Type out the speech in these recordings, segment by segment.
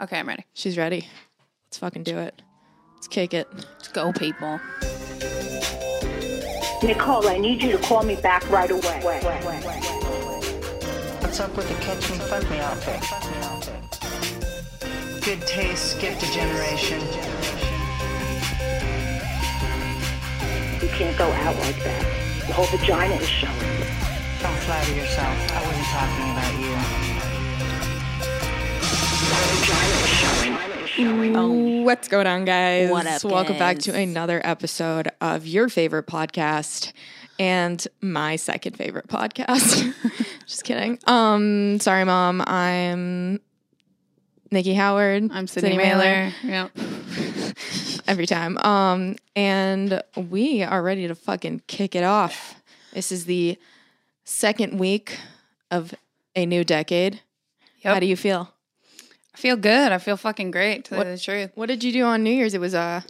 Okay, I'm ready. She's ready. Let's fucking do it. Let's kick it. Let's go, people. Nicole, I need you to call me back right away. What's up with the catch me, fuck me outfit? Good taste, gift to generation. You can't go out like that. The whole vagina is showing. Don't flatter yourself. I wasn't talking about you. What's going on, guys? What up, Welcome back to another episode of your favorite podcast and my second favorite podcast. Just kidding. Um, sorry, mom. I'm Nikki Howard. I'm Sydney Mailer. Yep. every time. Um, and we are ready to fucking kick it off. This is the second week of a new decade. Yep. How do you feel? I feel good. I feel fucking great, to tell you the truth. What did you do on New Year's? It was uh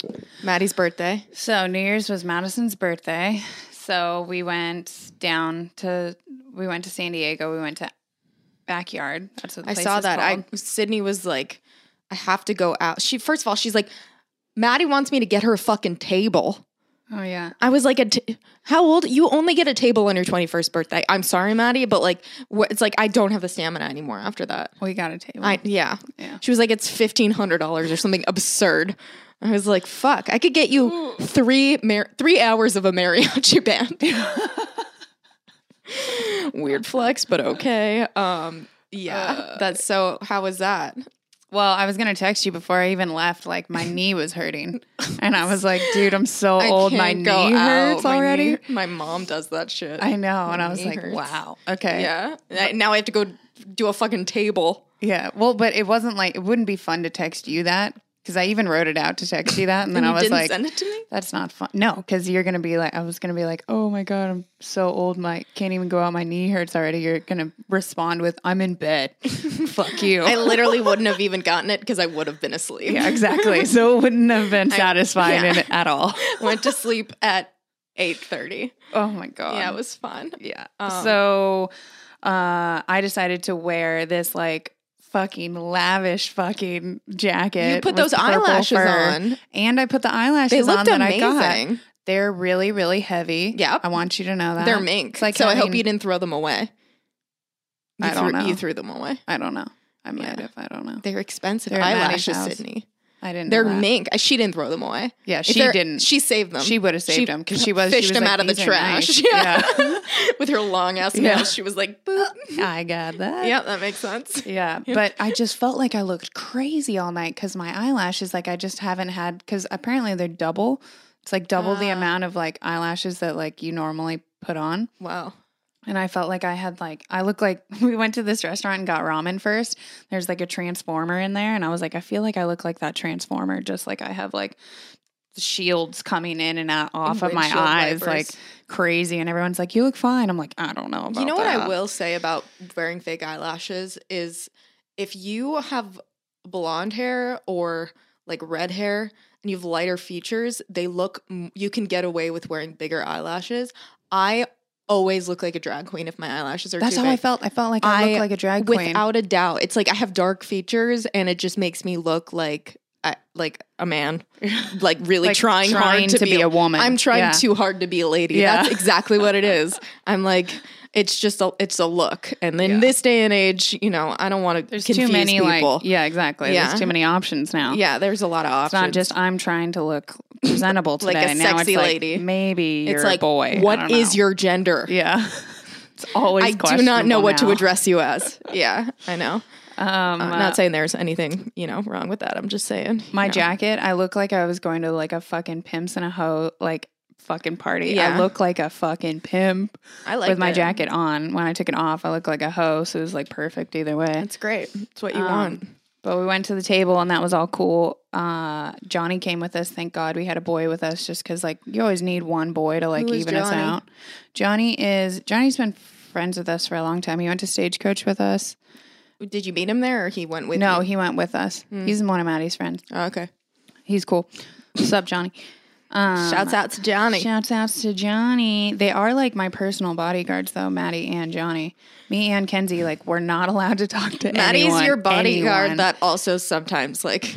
Maddie's birthday. So New Year's was Madison's birthday. So we went down to we went to San Diego. We went to backyard. That's what the I place saw is that. called. I Sydney was like, I have to go out. She first of all, she's like, Maddie wants me to get her a fucking table. Oh yeah. I was like, a t- how old? You only get a table on your 21st birthday. I'm sorry, Maddie, but like, wh- it's like, I don't have the stamina anymore after that. We got a table. I, yeah. Yeah. She was like, it's $1,500 or something absurd. I was like, fuck, I could get you three mar- three hours of a mariachi band. Weird flex, but okay. Um, yeah. Uh, that's so, how was that? Well, I was gonna text you before I even left. Like my knee was hurting, and I was like, "Dude, I'm so I old. My knee hurts. My already." knee- My, mom does that shit. I know, and I was like, hurts. "Wow, okay, Yeah. Now I have to go do a fucking table. yeah." Well, but it wasn't like it wouldn't be fun to text you that because I even wrote it out to text you that, and then I was didn't like, send it to me? That's not fun. No, because you're gonna be like, I was gonna be like, oh my god, I'm so old, my can't even go out. My knee hurts already. You're gonna respond with, I'm in bed. Fuck you. I literally wouldn't have even gotten it because I would have been asleep. yeah, exactly. So it wouldn't have been satisfied yeah. at all. Went to sleep at 8.30. Oh my god. Yeah, it was fun. Yeah. Um, so uh, I decided to wear this like fucking lavish fucking jacket. You put those eyelashes fur, on. and I put the eyelashes They on looked that I got. amazing. They're really, really heavy. Yeah. I want you to know that. They're mink. It's like so I hope you didn't throw them away. You I don't threw, know. You threw them away. I don't know. I might Yeah. have. I don't know. They're expensive They're eyelashes. Sydney. I didn't. They're mink. Uh, She didn't throw them away. Yeah, she didn't. She saved them. She would have saved them because she was she fished was them like, out of the trash. nice." Yeah. With her long ass Yeah. she was like, boop. I got that. yeah, that makes sense. Yeah, but I just felt like I looked crazy all night because my eyelashes, like, I just haven't had because apparently they're double. It's like double the Ah. amount of like eyelashes that like you normally put on. Wow. And I felt like I had like I look like we went to this restaurant and got ramen first. There's like a transformer in there, and I was like, I feel like I look like that transformer, just like I have like shields coming in and out off of my eyes, wipers. like crazy. And everyone's like, You look fine. I'm like, I don't know. About You know what I will say about wearing fake eyelashes is if you have blonde hair or like red hair and you have lighter features, they look you can get away with wearing bigger eyelashes. I always look like a drag queen if my eyelashes are That's how I felt. I felt like I, looked like a drag queen. Without a doubt. It's like I have dark features and it just makes me look like I, like a man, like really Like trying, trying hard to, to be a woman. I'm trying Yeah. too hard to be a lady. Yeah. That's exactly what it is. I'm like, it's just a, it's a look. And in Yeah. this day and age, you know, I don't want to There's confuse too many people. like yeah, exactly. Yeah. There's too many options now. yeah, there's a lot of It's options. not just I'm trying to look presentable today. Like a now sexy it's like, lady. Maybe it's like, a boy. what is your gender? Yeah. it's always I do not know questionable what to address you as. Yeah, I know. Um, I'm uh, not saying there's anything, you know, wrong with that. I'm just saying. my know. jacket, I look like I was going to like a fucking pimps and a hoe like fucking party. Yeah. I look like a fucking pimp I like with my it. jacket on. When I took it off, I look like a hoe, so it was like perfect either way. It's great. It's what you Um, want. But we went to the table and that was all cool. Uh, Johnny came with us. Thank God we had a boy with us just because, like, you always need one boy to, like, even us out. Johnny is, Johnny's been friends with us for a long time. He went to Stagecoach with us. Did you meet him there or he went with no, you? he went with us. Hmm. He's one of Maddie's friends. Oh, okay. He's cool. What's up, Johnny? Um, Shouts out to Johnny. Shouts out to Johnny. They are like my personal bodyguards, though, Maddie and Johnny. Me and Kenzie, like, we're not allowed to talk to Maddie's anyone. your bodyguard anyone. that also sometimes like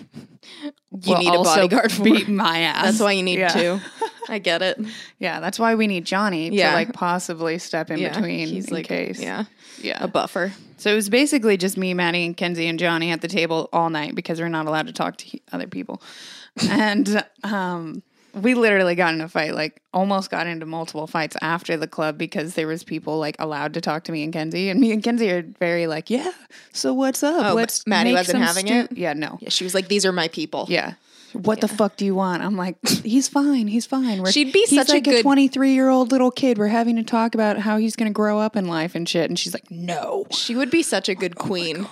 you need a bodyguard for. beat my ass. That's why you need yeah. two. I get it. Yeah, that's why we need Johnny Yeah. to like possibly step in Yeah, between he's in like case. yeah, yeah. a buffer. So it was basically just me, Maddie, and Kenzie and Johnny at the table all night because we're not allowed to talk to other people. and um, we literally got in a fight, like almost got into multiple fights after the club because there was people like allowed to talk to me and Kenzie, and me and Kenzie are very like, yeah. So what's up? Oh, Let's Maddie wasn't having stu-" it? Yeah, no. Yeah, she was like, "These are my people." Yeah. What the fuck do you want? I'm like, he's fine. He's fine. We're, She'd be he's such a like good- 23 year old little kid. We're having to talk about how he's going to grow up in life and shit. And she's like, no. She would be such a good Oh queen.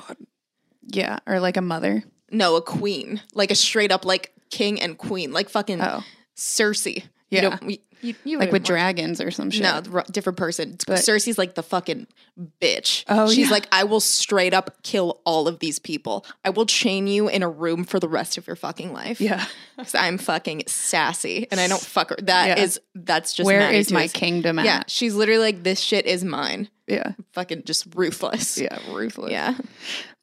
Yeah. Or like a mother. no, a queen, like a straight up like king and queen, like fucking Oh. Cersei. Yeah. you you, you, Like with dragons or some shit. No, different person. But- Cersei's like the fucking bitch. Oh, she's yeah. like, I will straight up kill all of these people. I will chain you in a room for the rest of your fucking life. Yeah. 'Cause I'm fucking sassy and I don't fuck her. That is Yeah. that's just Where is my kingdom at? Yeah, she's literally like, this shit is mine. Yeah. Fucking just ruthless. Yeah. Ruthless. Yeah.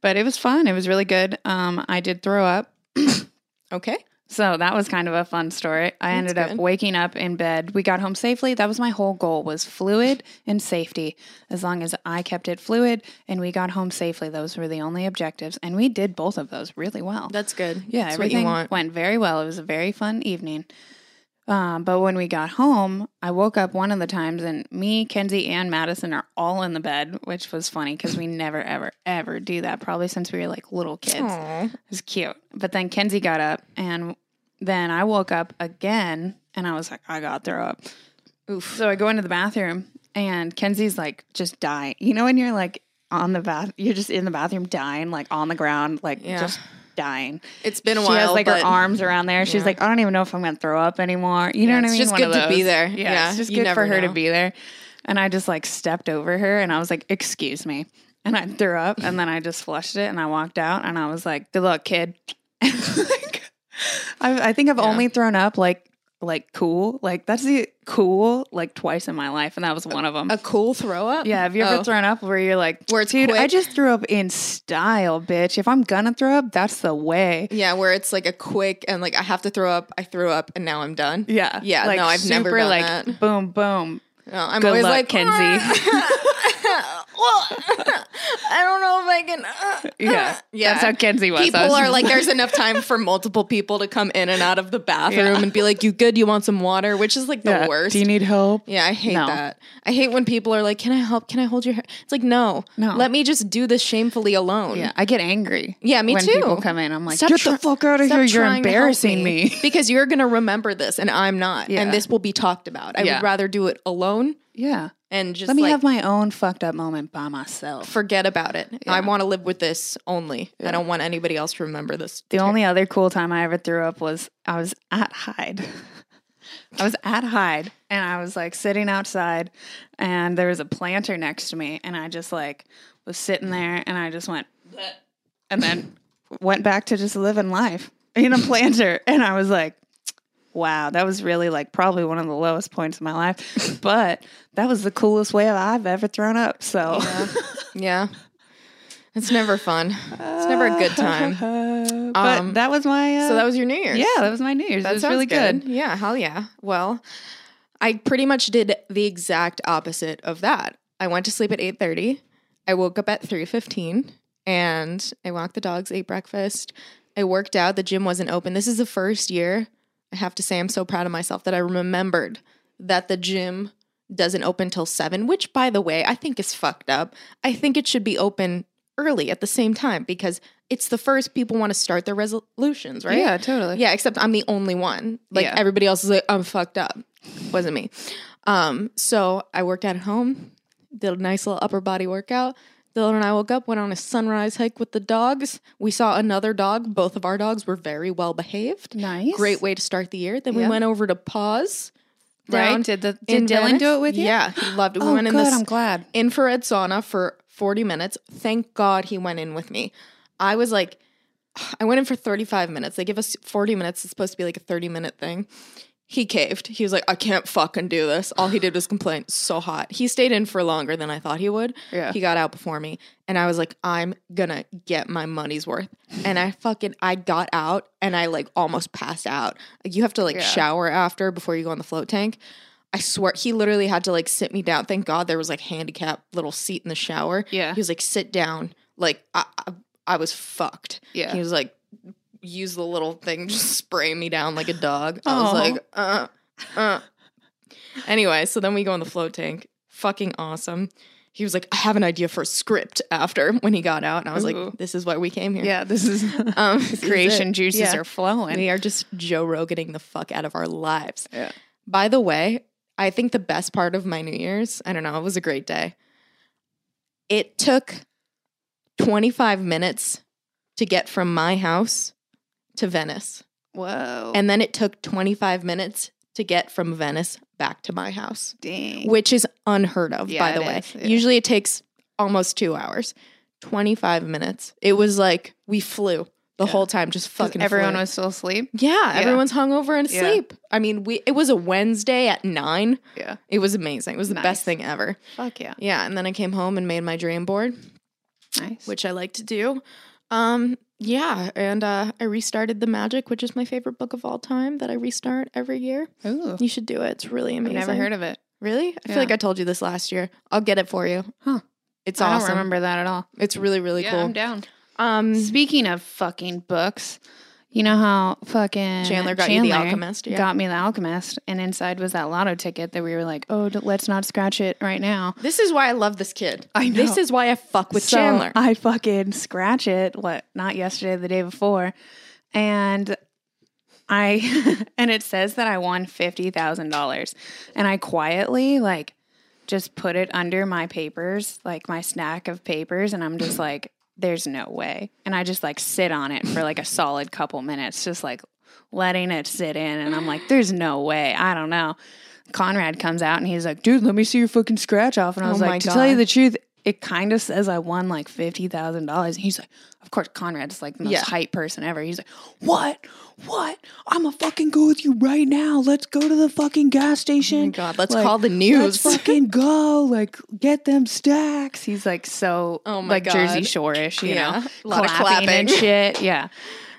But it was fun. It was really good. Um, I did throw up. Okay. So that was kind of a fun story. I ended up waking up in bed. We got home safely. That was my whole goal was fluid and safety. As long as I kept it fluid and we got home safely, those were the only objectives. And we did both of those really well. That's good. yeah, That's everything went very well. It was a very fun evening. Um, but when we got home, I woke up one of the times and me, Kenzie, and Madison are all in the bed, which was funny because we never, ever, ever do that. Probably since we were like little kids. Aw. It was cute. But then Kenzie got up and then I woke up again and I was like, I got throw up. Oof. So I go into the bathroom and Kenzie's like just dying. You know when you're like on the bath you're just in the bathroom dying, like on the ground, like Yeah. just dying. It's been a she while. She has like but her arms around there. She's Yeah. like, I don't even know if I'm gonna throw up anymore. You know Yeah, what I mean? it's just One good to be there. Yeah, Yeah, it's just good for her to be there. And I just like stepped over her and I was like, excuse me. And I threw up and then I just flushed it and I walked out and I was like, good luck, kid. I, I think I've Yeah. only thrown up like like cool. Like that's the cool like twice in my life, and that was one of them. A cool throw up? yeah, have you ever Oh. thrown up where you're like, Where it's dude, I just threw up in style, bitch. If I'm gonna throw up, that's the way. Yeah, where it's like a quick and like I have to throw up, I threw up and now I'm done. Yeah, Yeah, like, no, I've never super, done like that. boom, boom. No, I'm Good always luck, like Kenzie. well, I don't know if I can. uh, Yeah, yeah. that's how Kenzie was. People was are like, there's enough time for multiple people to come in and out of the bathroom Yeah. and be like, "You good? You want some water?" Which is like the Yeah. worst. Do you need help? yeah, I hate No. that. I hate when people are like, "Can I help? Can I hold your hair?" It's like, no, No. Let me just do this shamefully alone. Yeah, I get angry. Yeah, me when too. People come in, I'm like, Stop get try- the fuck out of here! You're embarrassing me. because you're gonna remember this and I'm not, Yeah. and this will be talked about. I would rather do it alone yeah, and just let me like have my own fucked up moment by myself. forget about it. I want to live with this only. I don't want anybody else to remember this. The only other cool time I ever threw up was I was at Hyde. I was at Hyde and I was like sitting outside and there was a planter next to me and I just like was sitting there and I just went "Bleh," and then went back to just living life in a planter and I was like wow that was really like probably one of the lowest points of my life but that was the coolest way I've ever thrown up so Yeah. It's never fun. It's never a good time. but Um, that was my uh, So that was your New Year's. yeah that was my New Year's that it was really good. Yeah, hell yeah. Well, I pretty much did the exact opposite of that. I went to sleep at 8:30. I woke up at 3:15 and I walked the dogs, ate breakfast. I worked out. The gym wasn't open. This is the first year. I have to say I'm so proud of myself that I remembered that the gym doesn't open till 7, which by the way, I think is fucked up. I think it should be open early at the same time because it's the first people want to start their resolutions, right? Yeah, totally. Yeah, except I'm the only one. Like Yeah. everybody else is like, I'm fucked up. Wasn't me. Um, so I worked out at home, did a nice little upper body workout. Dylan and I woke up, went on a sunrise hike with the dogs. We saw another dog. Both of our dogs were very well behaved. Nice. Great way to start the year. Then we went over to Pause. Right? Did the in did Dylan Venice. do it with you? Yeah, he loved it. We Oh, went in good. this I'm glad. infrared sauna for 40 minutes. Thank God he went in with me. I was like, I went in for 35 minutes. They give us 40 minutes. It's supposed to be like a 30 minute thing. He caved. He was like, I can't fucking do this. All he did was complain. So hot. He stayed in for longer than I thought he would. Yeah. He got out before me. And I was like, I'm gonna get my money's worth. And I fucking I got out and I like almost passed out. Like you have to like Yeah. shower after before you go on the float tank. I swear he literally had to like sit me down. Thank God there was like handicap little seat in the shower. Yeah. He was like, sit down. Like I I, I was fucked. Yeah. He was like, use the little thing, just spray me down like a dog. I was like, uh, uh. Anyway, so then we go in the float tank. Fucking awesome. He was like, I have an idea for a script after when he got out. And I was Ooh. like, this is why we came here. Yeah, this is Um, this creation it. juices Yeah. are flowing. We are just Joe Roganing the fuck out of our lives. Yeah. By the way, I think the best part of my New Year's, I don't know, it was a great day. It took 25 minutes to get from my house to Venice. Whoa. And then it took 25 minutes to get from Venice back to my house, dang. which is unheard of, Yeah, by the way. is, yeah. Usually it takes almost two hours. 25 minutes. It was like we flew the Yeah. whole time, just fucking everyone flew. was still asleep. Yeah, everyone's hungover and asleep. I mean, we it was a Wednesday at nine. Yeah. It was amazing. It was the Nice. best thing ever. Fuck yeah. Yeah, and then I came home and made my dream board, Nice. which I like to do. Um, yeah, and uh, I restarted the Magic, which is my favorite book of all time that I restart every year. Ooh. You should do it. It's really amazing. I've never heard of it. Really? I Yeah. feel like I told you this last year. I'll get it for you. Huh. It's I awesome. I don't remember that at all. It's really really yeah, cool. I'm down. Um, Speaking of fucking books, you know how fucking Chandler got you The Alchemist, yeah. Got me the Alchemist, and inside was that lotto ticket that we were like, oh, let's not scratch it right now. this is why I love this kid. I know. This is why I fuck with So Chandler. I fucking scratch it. What? Not yesterday, the day before, and I and it says that I won fifty thousand dollars, and I quietly like just put it under my papers, like my stack of papers, and I'm just like, there's no way, and I just like sit on it for like a solid couple minutes, just like letting it sit in, and I'm like, there's no way, I don't know. Conrad comes out and he's like, dude, let me see your fucking scratch off. And I Oh was my like, to tell you the truth, it kind of says I won like fifty thousand dollars. And he's like, of course, Conrad's like the most Yeah. hype person ever. He's like, what? What? I'm gonna fucking go with you right now. Let's go to the fucking gas station. Oh my God, let's Like, call the news. Let's fucking go. Like, get them stacks. He's like so Oh my like Jersey Shore-ish, you Yeah. know, A lot of clapping and shit. Yeah,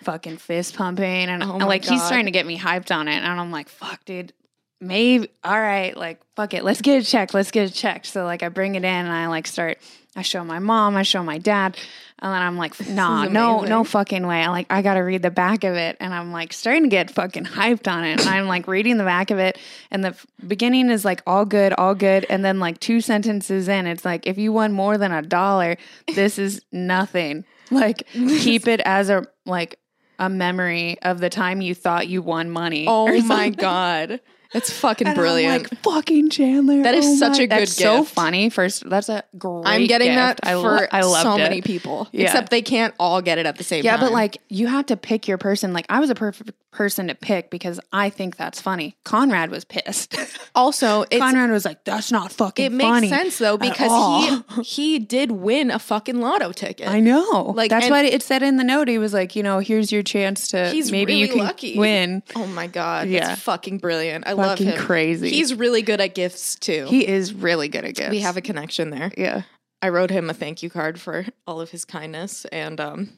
fucking fist pumping and Oh my like he's trying to get me hyped on it, and I'm like, fuck, dude. Maybe all right, like fuck it, let's get it checked. Let's get it checked. So like I bring it in and I like start. I show my mom, I show my dad, and then I'm like, nah, no, no fucking way. I like I gotta read the back of it, and I'm like starting to get fucking hyped on it. And I'm like reading the back of it, and the f- beginning is like all good, all good, and then like two sentences in, it's like if you won more than a dollar, this is nothing. Like keep it as a like a memory of the time you thought you won money. Oh my god. That's fucking And I'm brilliant. like fucking Chandler. That is oh such my- a good That's so gift. funny. First, that's a great. I'm getting gift. that I for lo- I loved so it. many people. Yeah. Except they can't all get it at the same time. Yeah, time. but like you have to pick your person. Like I was a perfect person to pick because I think that's funny. Conrad was pissed. also it's Conrad was like, "That's not fucking it makes funny." sense though at because all. he he did win a fucking lotto ticket. I know. Like, Like that's and- why it said in the note. He was like, you know, here's your chance to. He's maybe you really can lucky. win. Oh my god, Yeah. that's fucking brilliant. I love him. crazy. He's really good at gifts too. He is really good at gifts. we have a connection there. yeah. I wrote him a thank you card for all of his kindness and um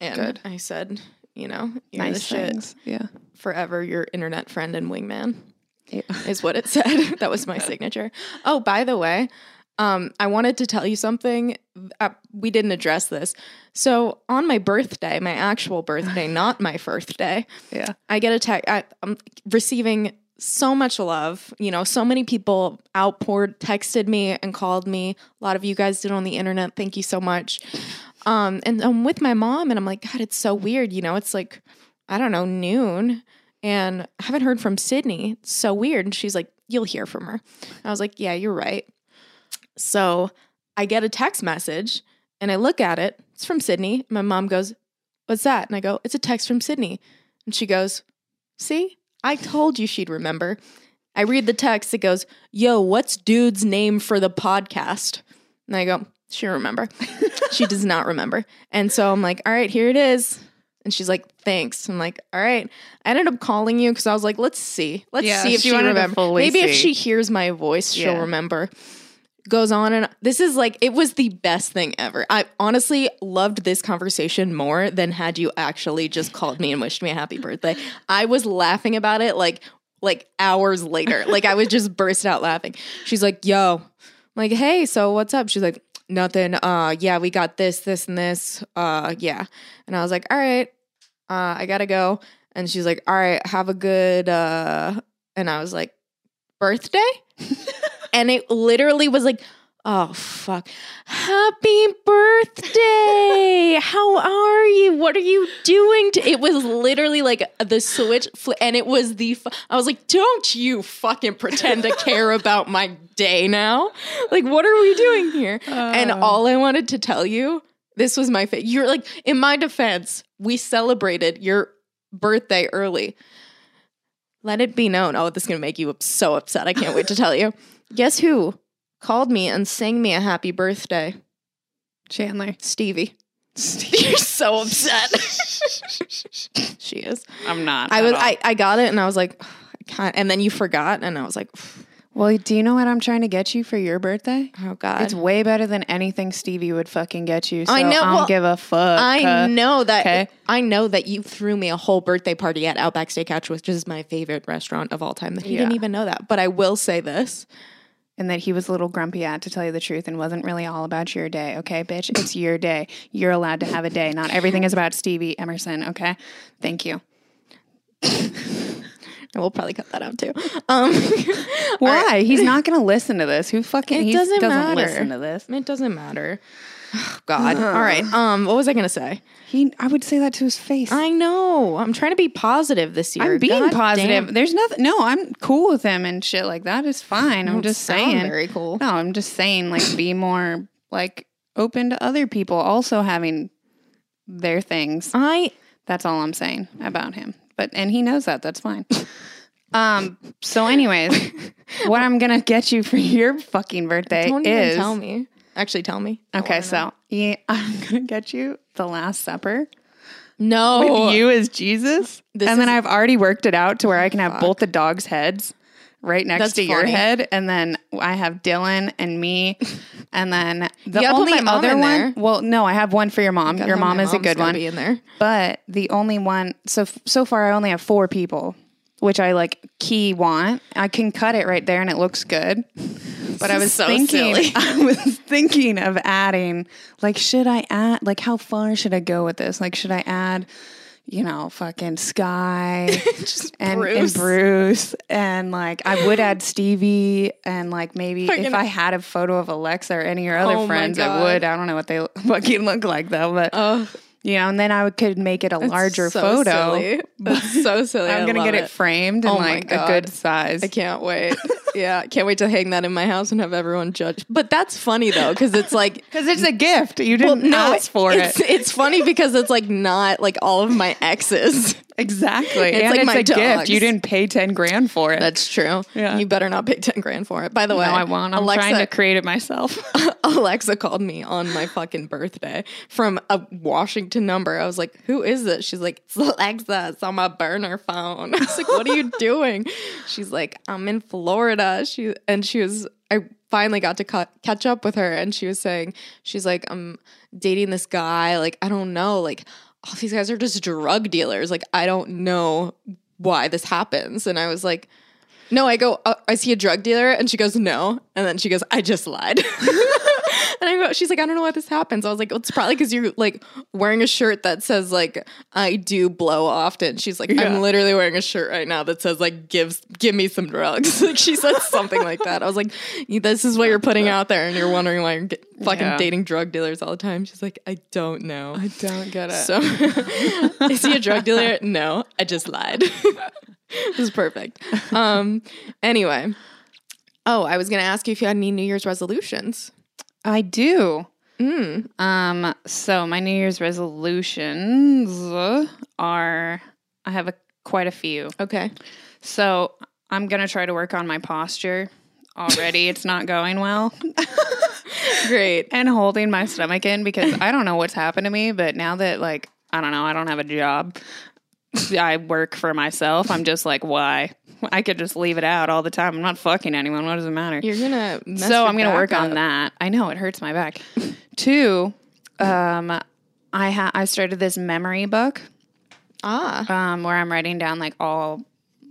and Good. I said, you know, you're Nice the shit. things. Yeah. Forever your internet friend and wingman. Yeah. is what it said. that was my signature. Oh, by the way, um, I wanted to tell you something. Uh, we didn't address this. So on my birthday, my actual birthday, not my birthday, Yeah. I get a text. I'm receiving so much love. You know, so many people outpoured, texted me, and called me. A lot of you guys did on the internet. Thank you so much. Um, and I'm with my mom, and I'm like, God, it's so weird. You know, it's like, I don't know, noon, and I haven't heard from Sydney. It's so weird. And she's like, You'll hear from her. I was like, Yeah, you're right. So I get a text message, and I look at it. It's from Sydney. My mom goes, What's that? And I go, It's a text from Sydney. And she goes, See, I told you she'd remember. I read the text. It goes, Yo, what's dude's name for the podcast? And I go, She'll remember. she does not remember. And so I'm like, All right, here it is. And she's like, thanks. I'm like, all right. I ended up calling you because I was like, let's see. Let's Yeah, see if she she, remembers. Maybe if she hears my voice, she'll remember. Goes on and this is like it was the best thing ever. I honestly loved this conversation more than had you actually just called me and wished me a happy birthday. I was laughing about it like like hours later. like I was just burst out laughing. She's like, "Yo." I'm like, "Hey, so what's up?" She's like, "Nothing. Uh yeah, we got this, this and this. Uh yeah." And I was like, "All right. Uh I got to go." And she's like, "All right, have a good uh and I was like, "Birthday?" and it literally was like, oh fuck, happy birthday! How are you? What are you doing? To-? It was literally like the switch, fl- and it was the. Fu- I was like, don't you fucking pretend to care about my day now? Like, what are we doing here? and uh. all I wanted to tell you, this was my. Fa- you're like, in my defense, we celebrated your birthday early. Let it be known. Oh, this is gonna make you so upset. I can't wait to tell you. Guess who called me and sang me a happy birthday? Chandler. Stevie. You're so upset. she is. I'm not. I was. I, I got it, and I was like, I can't. And then you forgot, and I was like, Well, do you know what I'm trying to get you for your birthday? oh god. It's way better than anything Stevie would fucking get you. So I know, I don't well, give a fuck. I uh, know that. okay. I know that you threw me a whole birthday party at Outback Steakhouse, which is my favorite restaurant of all time. That he didn't even know that. But I will say this: And that he was a little grumpy at, to tell you the truth, and wasn't really all about your day. Okay, bitch, it's your day. You're allowed to have a day. Not everything is about Stevie Emerson. Okay, thank you. And we'll probably cut that out too. Um, Why? He's not going to listen to this. Who fucking It he doesn't doesn't matter. listen to this? it doesn't matter. Oh, God. All right. Um, what was I gonna say? He, I would say that to his face. I know. I'm trying to be positive this year. I'm being God positive. damn. There's nothing. No, I'm cool with him and shit like that. Is fine. I'm just saying. very cool. No, I'm just saying. Like, be more like open to other people also having their things. I That's all I'm saying about him. But and he knows that. That's fine. Um. So, anyways, what I'm gonna get you for your fucking birthday don't is even tell me. Actually, tell me. I okay. wanna know. So, yeah, I'm gonna get you the Last Supper no, with you as Jesus, This and then is- I've already worked it out to where I can have both the dogs' heads right next That's to your head, and then I have Dylan and me, and then the only other in one. there. Well, no, I have one for your mom. Your mom is a good one. Be in there. But the only one so so far I only have four people, which I like key want. I can cut it right there and it looks good. But I was so thinking silly. I was thinking of adding like should I add like how far should I go with this? Like should I add you know, fucking Sky and Bruce. and Bruce and like I would add Stevie and like maybe if I had a photo of Alexa or any of your other Oh friends, I would. I don't know what they fucking look like though, but Oh, you know, and then I could make it a larger so photo. Silly. That's so silly. I'm gonna get it, framed in Oh like a good size. I can't wait. yeah, can't wait to hang that in my house and have everyone judge. But that's funny though, because it's like Because it's a gift. You well, didn't no, ask for it's, it. It's funny because it's like not like all of my exes. Exactly. It's and like it's my a gift. You didn't pay ten grand for it. That's true. Yeah. You better not pay ten grand for it. By the way, no, I won't. I'm Alexa, trying to create it myself. Alexa called me on my fucking birthday from a Washington number. I was like, "Who is this?" She's like, "It's Alexa. It's on my burner phone." I was like, "What are you doing?" She's like, "I'm in Florida." She and she was. I finally got to cut, catch up with her, and she was saying, "She's like, I'm dating this guy. Like, I don't know. Like, all these guys are just drug dealers. Like, I don't know why this happens." And I was like. No, I go, uh, is he a drug dealer? And she goes, no. And then she goes, I just lied. and I go, she's like, I don't know why this happens. I was like, well, it's probably because you're like wearing a shirt that says like, I do blow often. She's like, Yeah. I'm literally wearing a shirt right now that says like, give, give me some drugs. like she said something like that. I was like, this is what you're putting out there. And you're wondering why you're get, fucking Yeah. dating drug dealers all the time. She's like, I don't know. I don't get it. So, is he a drug dealer? No, I just lied. this is perfect. Um. Anyway, oh, I was gonna ask you if you had any New Year's resolutions. I do. Mm. Um. So my New Year's resolutions are. I have a quite a few. Okay. So I'm gonna try to work on my posture. Already, it's not going well. Great. and holding my stomach in because I don't know what's happened to me, but now that like I don't know. I don't have a job. I work for myself. I'm just like, why? I could just leave it out all the time. I'm not fucking anyone. What does it matter? You're gonna. so I'm going to back work on that. I know it hurts my back. Two, um, I ha- I started this memory book Ah, um, where I'm writing down like all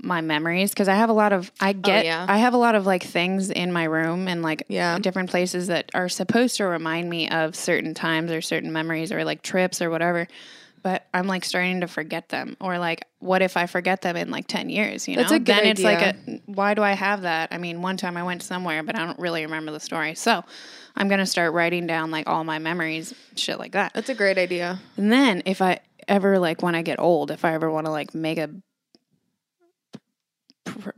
my memories because I have a lot of I get Oh, yeah. I have a lot of like things in my room and like Yeah. different places that are supposed to remind me of certain times or certain memories or like trips or whatever. But I'm like starting to forget them, or like, what if I forget them in like ten years? You That's know, a good then it's like a why do I have that? I mean, one time I went somewhere, but I don't really remember the story. So I'm gonna start writing down like all my memories, shit like that. that's a great idea. And then if I ever like when I get old, if I ever want to like make a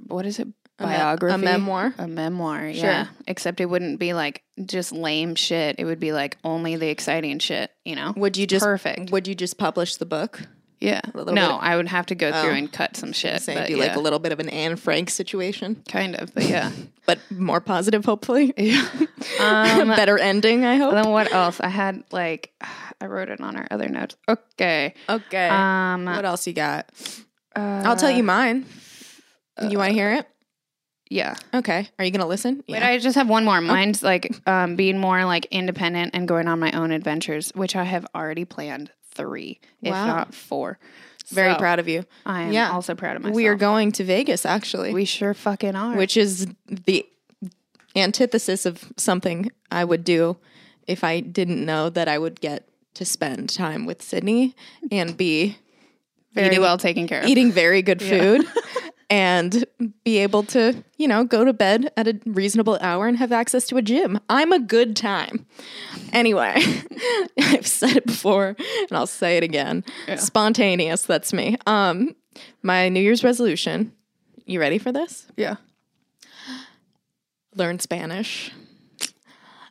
what is it A me- a memoir? a memoir, Sure. yeah. Except it wouldn't be like just lame shit. It would be like only the exciting shit. You know? Would you just perfect? Would you just publish the book? Yeah. No, bit- I would have to go through Oh. and cut some shit. Say but do like a little bit of an Anne Frank situation, kind of, but yeah. but more positive, hopefully. yeah. Um, Better ending, I hope. then what else? I had like I wrote it on our other notes. Okay. Okay. Um, what else you got? uh, I'll tell you mine. you want to hear it? Yeah. Okay. Are you gonna listen? Wait, I just have one more. Mine's like um, being more like independent and going on my own adventures, which I have already planned three, if Wow. not four. Very So, proud of you. I am Yeah. also proud of myself. We are going to Vegas, actually, We sure fucking are. which is the antithesis of something I would do if I didn't know that I would get to spend time with Sydney and be very eating- well taken care of. eating very good food and be able to, you know, go to bed at a reasonable hour and have access to a gym. I'm a good time. Anyway, I've said it before and I'll say it again. Spontaneous, that's me. Um my New Year's resolution. You ready for this? Yeah. Learn Spanish.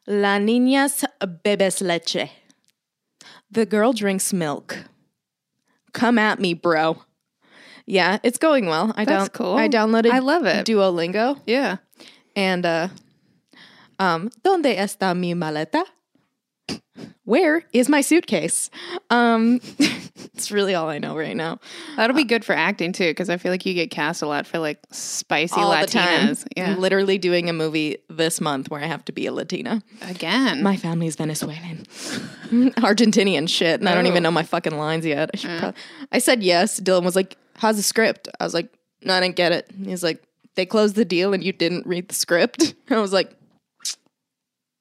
La niñas bebes leche. The girl drinks milk. Come at me, bro. Yeah, it's going well. I That's don't cool. I downloaded I love it. Duolingo Yeah. and uh um ¿Dónde está mi maleta? Where is my suitcase? Um it's really all I know right now. That'll be good for acting too, because I feel like you get cast a lot for like spicy all the time. Latinas. Yeah. I'm literally doing a movie this month where I have to be a Latina. Again. My family's Venezuelan, Argentinian shit, and I don't Oh. even know my fucking lines yet. I should. prob- I said yes. Dylan was like, "How's the script?" I was like, "No, I didn't get it." He's like, "They closed the deal and you didn't read the script." I was like,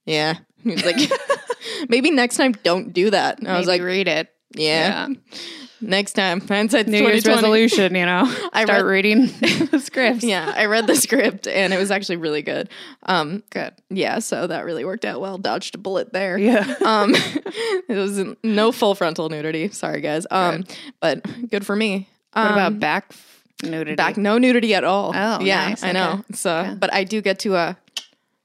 "Yeah." He's like, "Maybe next time don't do that." And I was like, read it. "Yeah, next time." Hindsight's New Year's resolution, you know. I Start read- reading the scripts. Yeah, I read the script and it was actually really good. Um, Good. yeah, so that really worked out well. Dodged a bullet there. Yeah. Um, it was no full frontal nudity. Sorry, guys. Um, but good for me. Um, What about back nudity? back? No nudity at all. Oh, yeah, nice. I know. So, Yeah. but I do get to uh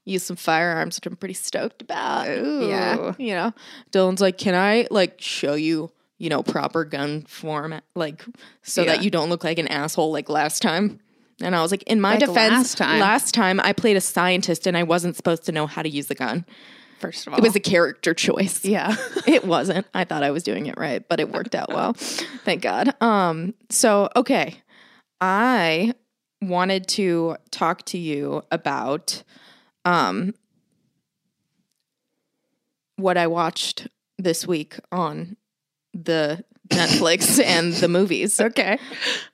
use some firearms, which I'm pretty stoked about. Yeah, you know, Dylan's like, can I like show you? You know, proper gun format, like so Yeah. that you don't look like an asshole like last time. And I was like, in my Like defense, last time? last time I played a scientist and I wasn't supposed to know how to use the gun. First of all, It was a character choice. yeah. it wasn't. I thought I was doing it right, but it worked out well. Thank God. Um so okay. I wanted to talk to you about um what I watched this week on the Netflix and the movies. okay.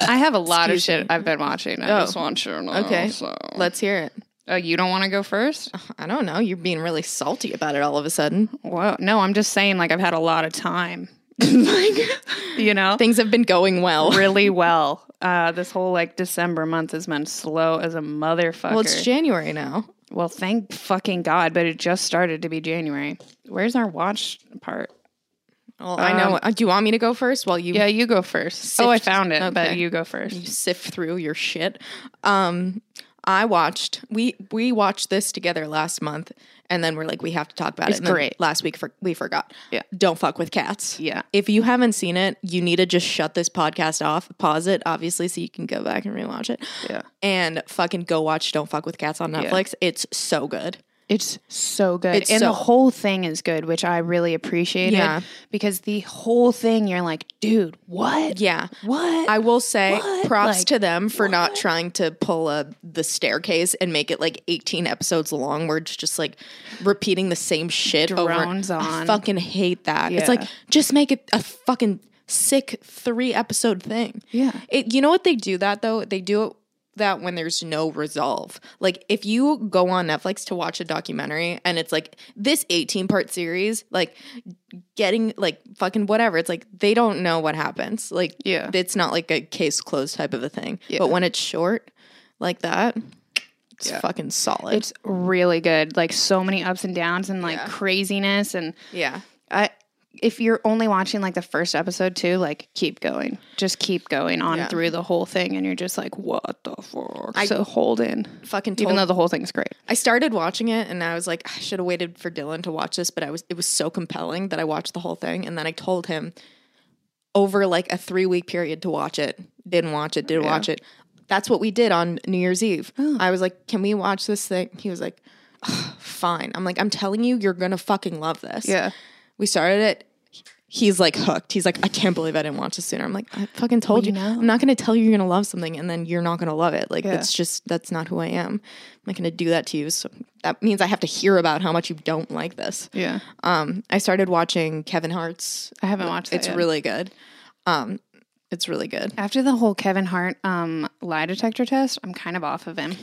I have a lot of shit me. I've been watching. I Oh. just want you to know. Okay. So. Let's hear it. Oh, you don't want to go first? I don't know. You're being really salty about it all of a sudden. Whoa. No, I'm just saying, like, I've had a lot of time. like, you know, Things have been going well. really well. Uh, this whole like December month has been slow as a motherfucker. Well, it's January now. well, thank fucking God, but it just started to be January. Where's our watch part? Well, I know. Uh, do you want me to go first while you Yeah, you go first. oh, I found it, but okay. you go first. you sift through your shit. Um, I watched we we watched this together last month, and then we're like we have to talk about It's it. And great. Last week for, we forgot. Yeah. don't fuck with cats. Yeah. If you haven't seen it, you need to just shut this podcast off, pause it, obviously, so you can go back and rewatch it, Yeah. and fucking go watch Don't Fuck with Cats on Netflix. It's so good. It's so good. It's and so- the whole thing is good, which I really appreciated. Yeah. Because the whole thing, you're like, dude, what? Yeah. What? I will say What? props Like, to them for not trying to pull a the staircase and make it like 18 episodes long where it's just like repeating the same shit Drones over. on. I fucking hate that. It's like just make it a fucking sick 3 episode thing. Yeah. It you know what they do that though? They do it that when there's no resolve. Like if you go on Netflix to watch a documentary and it's like this 18 part series, like getting like fucking whatever, it's like they don't know what happens. Like Yeah. it's not like a case closed type of a thing. Yeah. But when it's short like that, it's fucking solid. It's really good. Like so many ups and downs and like Yeah. craziness. And yeah. I, if you're only watching like the first episode too, like keep going. Just keep going on Yeah. through the whole thing. And you're just like, what the fuck? I- so hold in. Fucking told Even though the whole thing's great. I started watching it and I was like, I should have waited for Dylan to watch this, but I was it was so compelling that I watched the whole thing. And then I told him over like a three week period to watch it. Didn't watch it, didn't Yeah. watch it. That's what we did on New Year's Eve. Oh. I was like, Can we watch this thing? He was like, Fine. I'm like, I'm telling you, you're gonna fucking love this. Yeah. We started it. He's like hooked. He's like, I can't believe I didn't watch this sooner. I'm like, I fucking told you you. know. I'm not gonna tell you you're gonna love something and then you're not gonna love it. Like Yeah. that's just that's not who I am. I'm not gonna do that to you. So that means I have to hear about how much you don't like this. Yeah. Um, I started watching Kevin Hart's. I haven't watched that It's yet. really good. Um, it's really good. After the whole Kevin Hart um, lie detector test, I'm kind of off of him.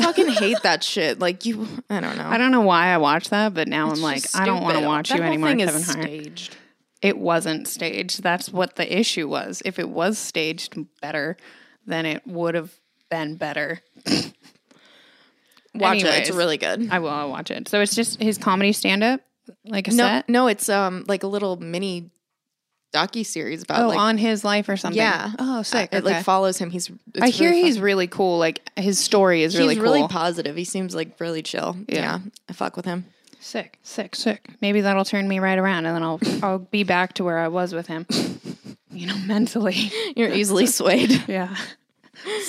I fucking hate that shit. Like you, I don't know. I don't know why I watched that, but now I'm like, I don't want to watch That you whole anymore, thing Kevin is Hart. Staged. It wasn't staged. That's what the issue was. If it was staged better, then it would have been better. Watch it. It's Anyways. really good. I will I'll watch it. So it's just his comedy stand up, like a No, set. no, it's um like a little mini docu series about Oh, like on his life or something. yeah. Oh, sick. It okay. like follows him. He's. it's I hear really he's really cool. Like his story is really he's cool. really positive. He seems like really chill. Yeah. Yeah. I fuck with him. sick, sick, sick. Maybe that'll turn me right around, and then I'll I'll be back to where I was with him. You know, mentally. You're easily swayed. Yeah.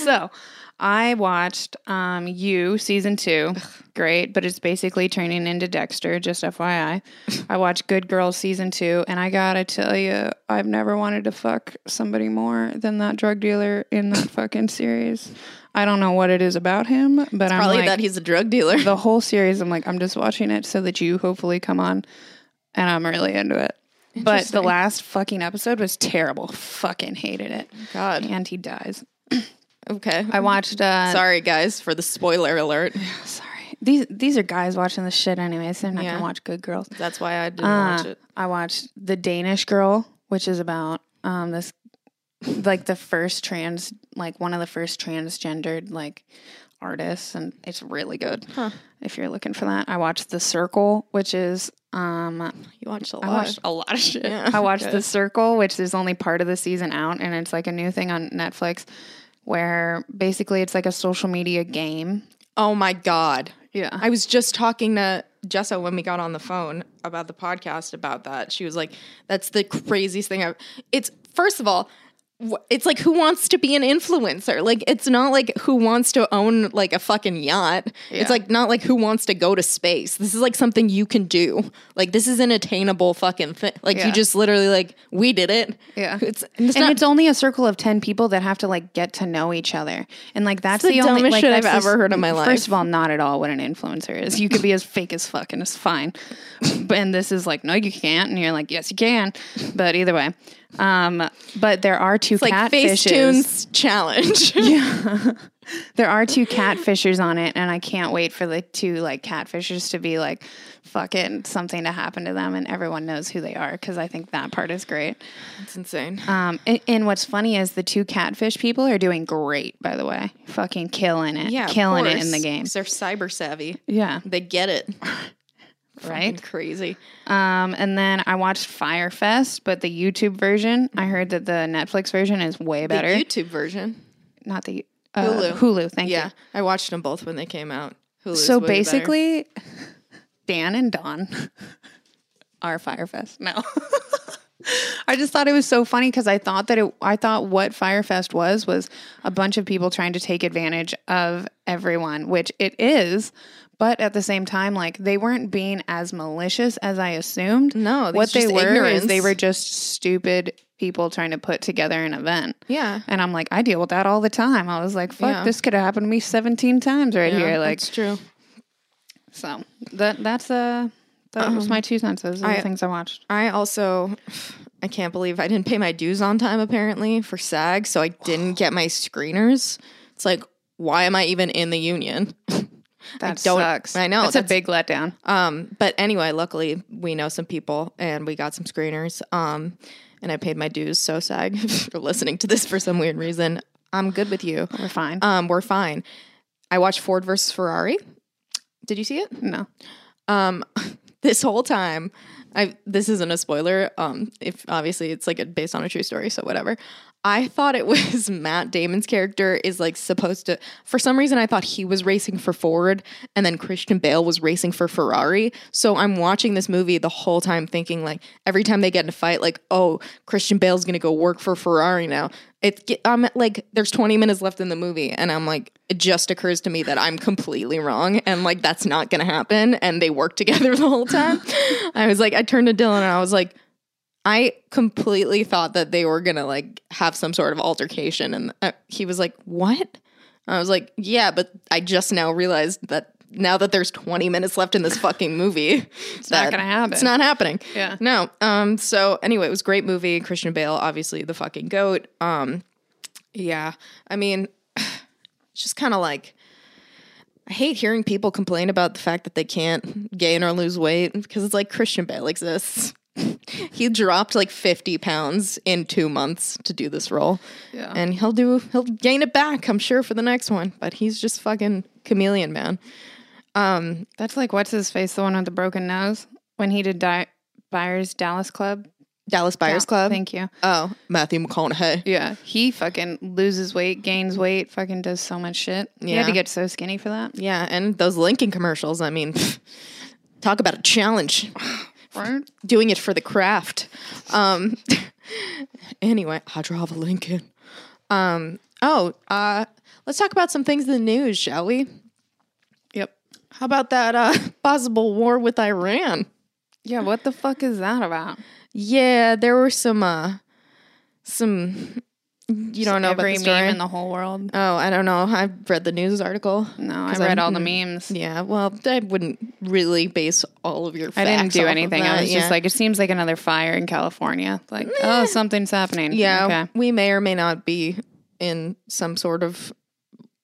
So I watched um You season two. Great, but it's basically turning into Dexter, just FYI. I watched Good Girls season two, and I gotta tell you, I've never wanted to fuck somebody more than that drug dealer in that fucking series. I don't know what it is about him, but I'm Probably like that he's a drug dealer. the whole series. I'm like, I'm just watching it so that you hopefully come on, and I'm really into it. But the last fucking episode was terrible. Fucking hated it. God. And he dies. Okay. I watched. Uh, Sorry, guys, for the spoiler alert. Sorry. These these are guys watching this shit anyways. They're not Yeah. gonna watch Good Girls. That's why I didn't Uh, watch it. I watched The Danish Girl, which is about um this like the first trans like one of the first transgendered like artists and it's really good. Huh. If you're looking for that. I watched The Circle, which is um You watched a lot. I watched a lot of shit. Yeah, I watched. The Circle, which is only part of the season out, and it's like a new thing on Netflix where basically it's like a social media game. oh my god. Yeah. I was just talking to Jessa when we got on the phone about the podcast about that. She was like, "That's the craziest thing I've." It's first of all, it's like who wants to be an influencer? Like it's not like who wants to own like a fucking yacht. Yeah. It's like not like who wants to go to space. This is like something you can do. Like this is an attainable fucking thing. Like Yeah. you just literally like we did it. Yeah. It's and it's and not it's only a circle of 10 people that have to like get to know each other and like that's the the, only dumbest like, shit I've that's ever heard in my life. first of all not at all what an influencer is you could be as fake as fuck and it's fine and this is like no you can't and you're like yes you can but either way um but there are two it's like catfishes Facetunes challenge. yeah. there are two catfishers on it and i can't wait for the two like catfishers to be like fucking something to happen to them and everyone knows who they are because i think that part is great it's insane. um, and, and what's funny is the two catfish people are doing great, by the way. Fucking killing it. Yeah, killing it in the game. They're cyber savvy. Yeah. They get it. Right. Crazy. Um, and then I watched Fyre Fest, but the YouTube version, I heard that the Netflix version is way better. The YouTube version. Not the uh, Hulu. Hulu. Thank Yeah, you. Yeah, I watched them both when they came out. Hulu's So way better. basically, Dan and Don are Fyre Fest. No. I just thought it was so funny because I thought that it, I thought what Fyre Fest was was a bunch of people trying to take advantage of everyone, which it is. But at the same time, like they weren't being as malicious as I assumed. No, what they were ignorance. is they were just stupid people trying to put together an event. Yeah. And I'm like, I deal with that all the time. I was like, fuck, Yeah. this could have happened to me 17 times right Yeah, here. Like, that's true. so that that's uh that was my two cents. Those are the things I watched. I also, I can't believe I didn't pay my dues on time apparently for SAG, so I didn't get my screeners. It's like, why am I even in the union? That don't- sucks. I know, That's, a big letdown. Um, but anyway, luckily we know some people and we got some screeners. Um, and I paid my dues. So SAG, if you're listening to this for some weird reason, I'm good with you. We're fine. Um, we're fine. I watched Ford versus Ferrari. Did you see it? no. Um, this whole time, I this isn't a spoiler. Um, if obviously it's like a, based on a true story, so whatever. I thought it was Matt Damon's character is like supposed to. For some reason, I thought he was racing for Ford, and then Christian Bale was racing for Ferrari. So I'm watching this movie the whole time, thinking like every time they get in a fight, like oh, Christian Bale's gonna go work for Ferrari now. It ge- I'm like there's 20 minutes left in the movie, and I'm like it just occurs to me that I'm completely wrong, and like that's not gonna happen. And they work together the whole time. I was like, I turned to Dylan and I was like. I completely thought that they were gonna like have some sort of altercation, and uh, he was like, "What?" I was like, "Yeah, but I just now realized that now that there's 20 minutes left in this fucking movie, it's not gonna happen. It's not happening. Yeah. no. Um. So anyway, it was a great movie. Christian Bale, obviously the fucking goat. Um. Yeah. I mean, it's just kind of like. I hate hearing people complain about the fact that they can't gain or lose weight because it's like Christian Bale exists. he dropped like 50 pounds in two months to do this role. Yeah. And he'll do, he'll gain it back, I'm sure, for the next one. But he's just fucking chameleon, man. Um, That's like what's his face, the one with the broken nose, when he did Di- Buyers Dallas Club. Dallas Buyers Yeah, Club. Thank you. oh, Matthew McConaughey. Yeah, he fucking loses weight, gains weight, fucking does so much shit. He had to get so skinny for that. Yeah. And those Lincoln commercials, I mean, talk about a challenge. Right? Doing it for the craft. Um, anyway, I drive a Lincoln. Um, oh, uh, let's talk about some things in the news, shall we? Yep. How about that uh, possible war with Iran? Yeah, what the fuck is that about? Yeah, there were some uh some Mm-hmm. you don't know about Every the story. meme in the whole world. oh, I don't know. I've read the news article. No, I read I'm- all the memes. Yeah, well, I wouldn't really base all of your I didn't do anything. I was yeah. just like, it seems like another fire in California. Like, oh, something's happening. Yeah, Okay. we may or may not be in some sort of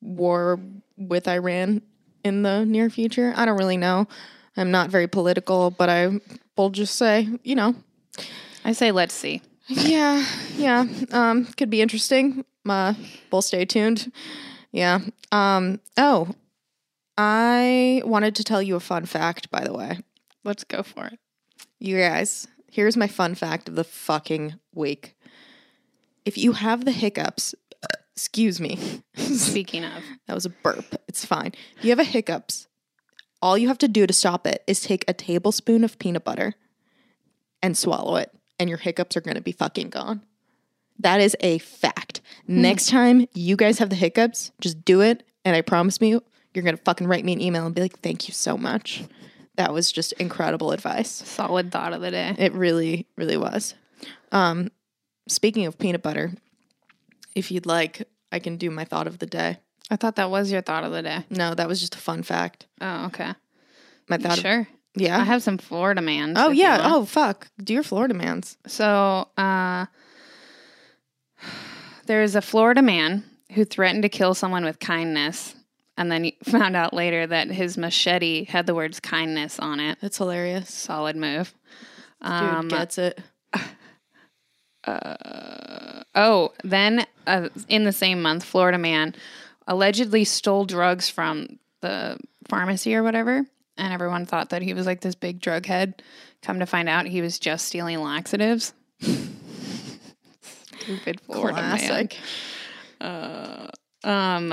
war with Iran in the near future. I don't really know. I'm not very political, but I will just say, you know, I say, let's see. Yeah, yeah. Um, could be interesting. Uh, we'll stay tuned. Yeah. Um. Oh, I wanted to tell you a fun fact. By the way, Let's go for it. you guys, here's my fun fact of the fucking week. If you have the hiccups, excuse me, Speaking of, that was a burp. It's fine. If you have a hiccups, all you have to do to stop it is take a tablespoon of peanut butter and swallow it, and your hiccups are going to be fucking gone. That is a fact. Next time you guys have the hiccups, just do it, and I promise you, you're going to fucking write me an email and be like, "Thank you so much." That was just incredible advice. solid thought of the day. It really, really was. Um, speaking of peanut butter, if you'd like, I can do my thought of the day. I thought that was your thought of the day. No, that was just a fun fact. Oh, okay. My thought. Of, Sure. Yeah. I have some Florida man. oh yeah. Oh fuck. Do your Florida mans. So, uh, there's a Florida man who threatened to kill someone with kindness, and then he found out later that his machete had the words kindness on it. That's hilarious. Solid move. Dude Um, gets it. oh, then uh, in the same month, Florida man allegedly stole drugs from the pharmacy or whatever, and everyone thought that he was like this big drug head. Come to find out, he was just stealing laxatives. Stupid Florida man. Classic. Um,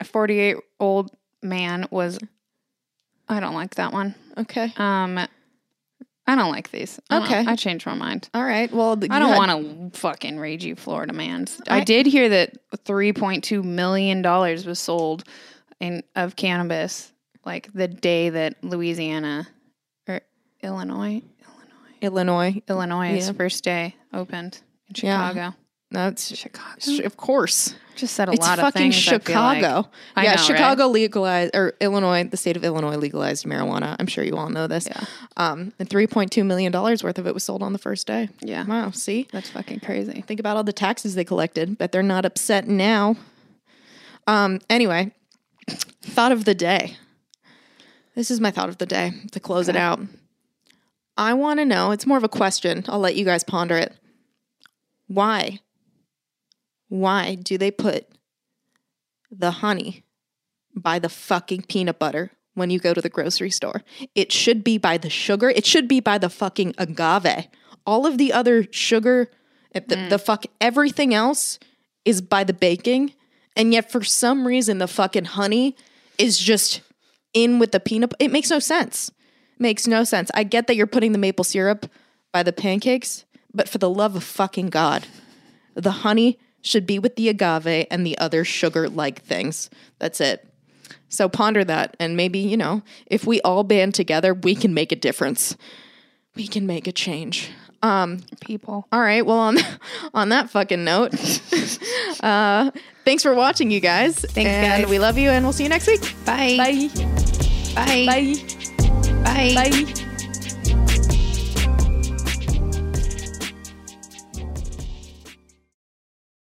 a 48 old man was. I don't like that one. Okay. Um, I don't like these. I Okay. I changed my mind. All right. Well, I don't want to fucking rage you, Florida mans. I, I- did hear that three point two million dollars was sold in of cannabis like the day that Louisiana or Illinois, Illinois. Illinois' Yeah. first day opened in Chicago. Yeah. That's Chicago. of course. Just said a It's lot of fucking things. I feel like. Chicago. I yeah, know, right? Chicago legalized or Illinois, the state of Illinois legalized marijuana. I'm sure you all know this. Yeah. Um, and 3.2 million dollars worth of it was sold on the first day. Yeah. Wow. See, That's fucking crazy. think about all the taxes they collected. Bet they're not upset now. Um. Anyway, thought of the day. This is my thought of the day to close it out. I want to know. It's more of a question. I'll let you guys ponder it. Why? Why do they put the honey by the fucking peanut butter when you go to the grocery store? It should be by the sugar. It should be by the fucking agave. All of the other sugar, eh, the, the fuck, everything else is by the baking. And yet, for some reason, the fucking honey is just in with the peanut. It makes no sense. Makes no sense. I get that you're putting the maple syrup by the pancakes, but for the love of fucking God, the honey should be with the agave and the other sugar like things. That's it. So ponder that. And maybe, you know, if we all band together, we can make a difference. We can make a change. Um, People. all right. Well, on on that fucking note, uh, thanks for watching, you guys. Thanks, and guys. we love you, and we'll see you next week. Bye. Bye. Bye. Bye. Bye. Bye.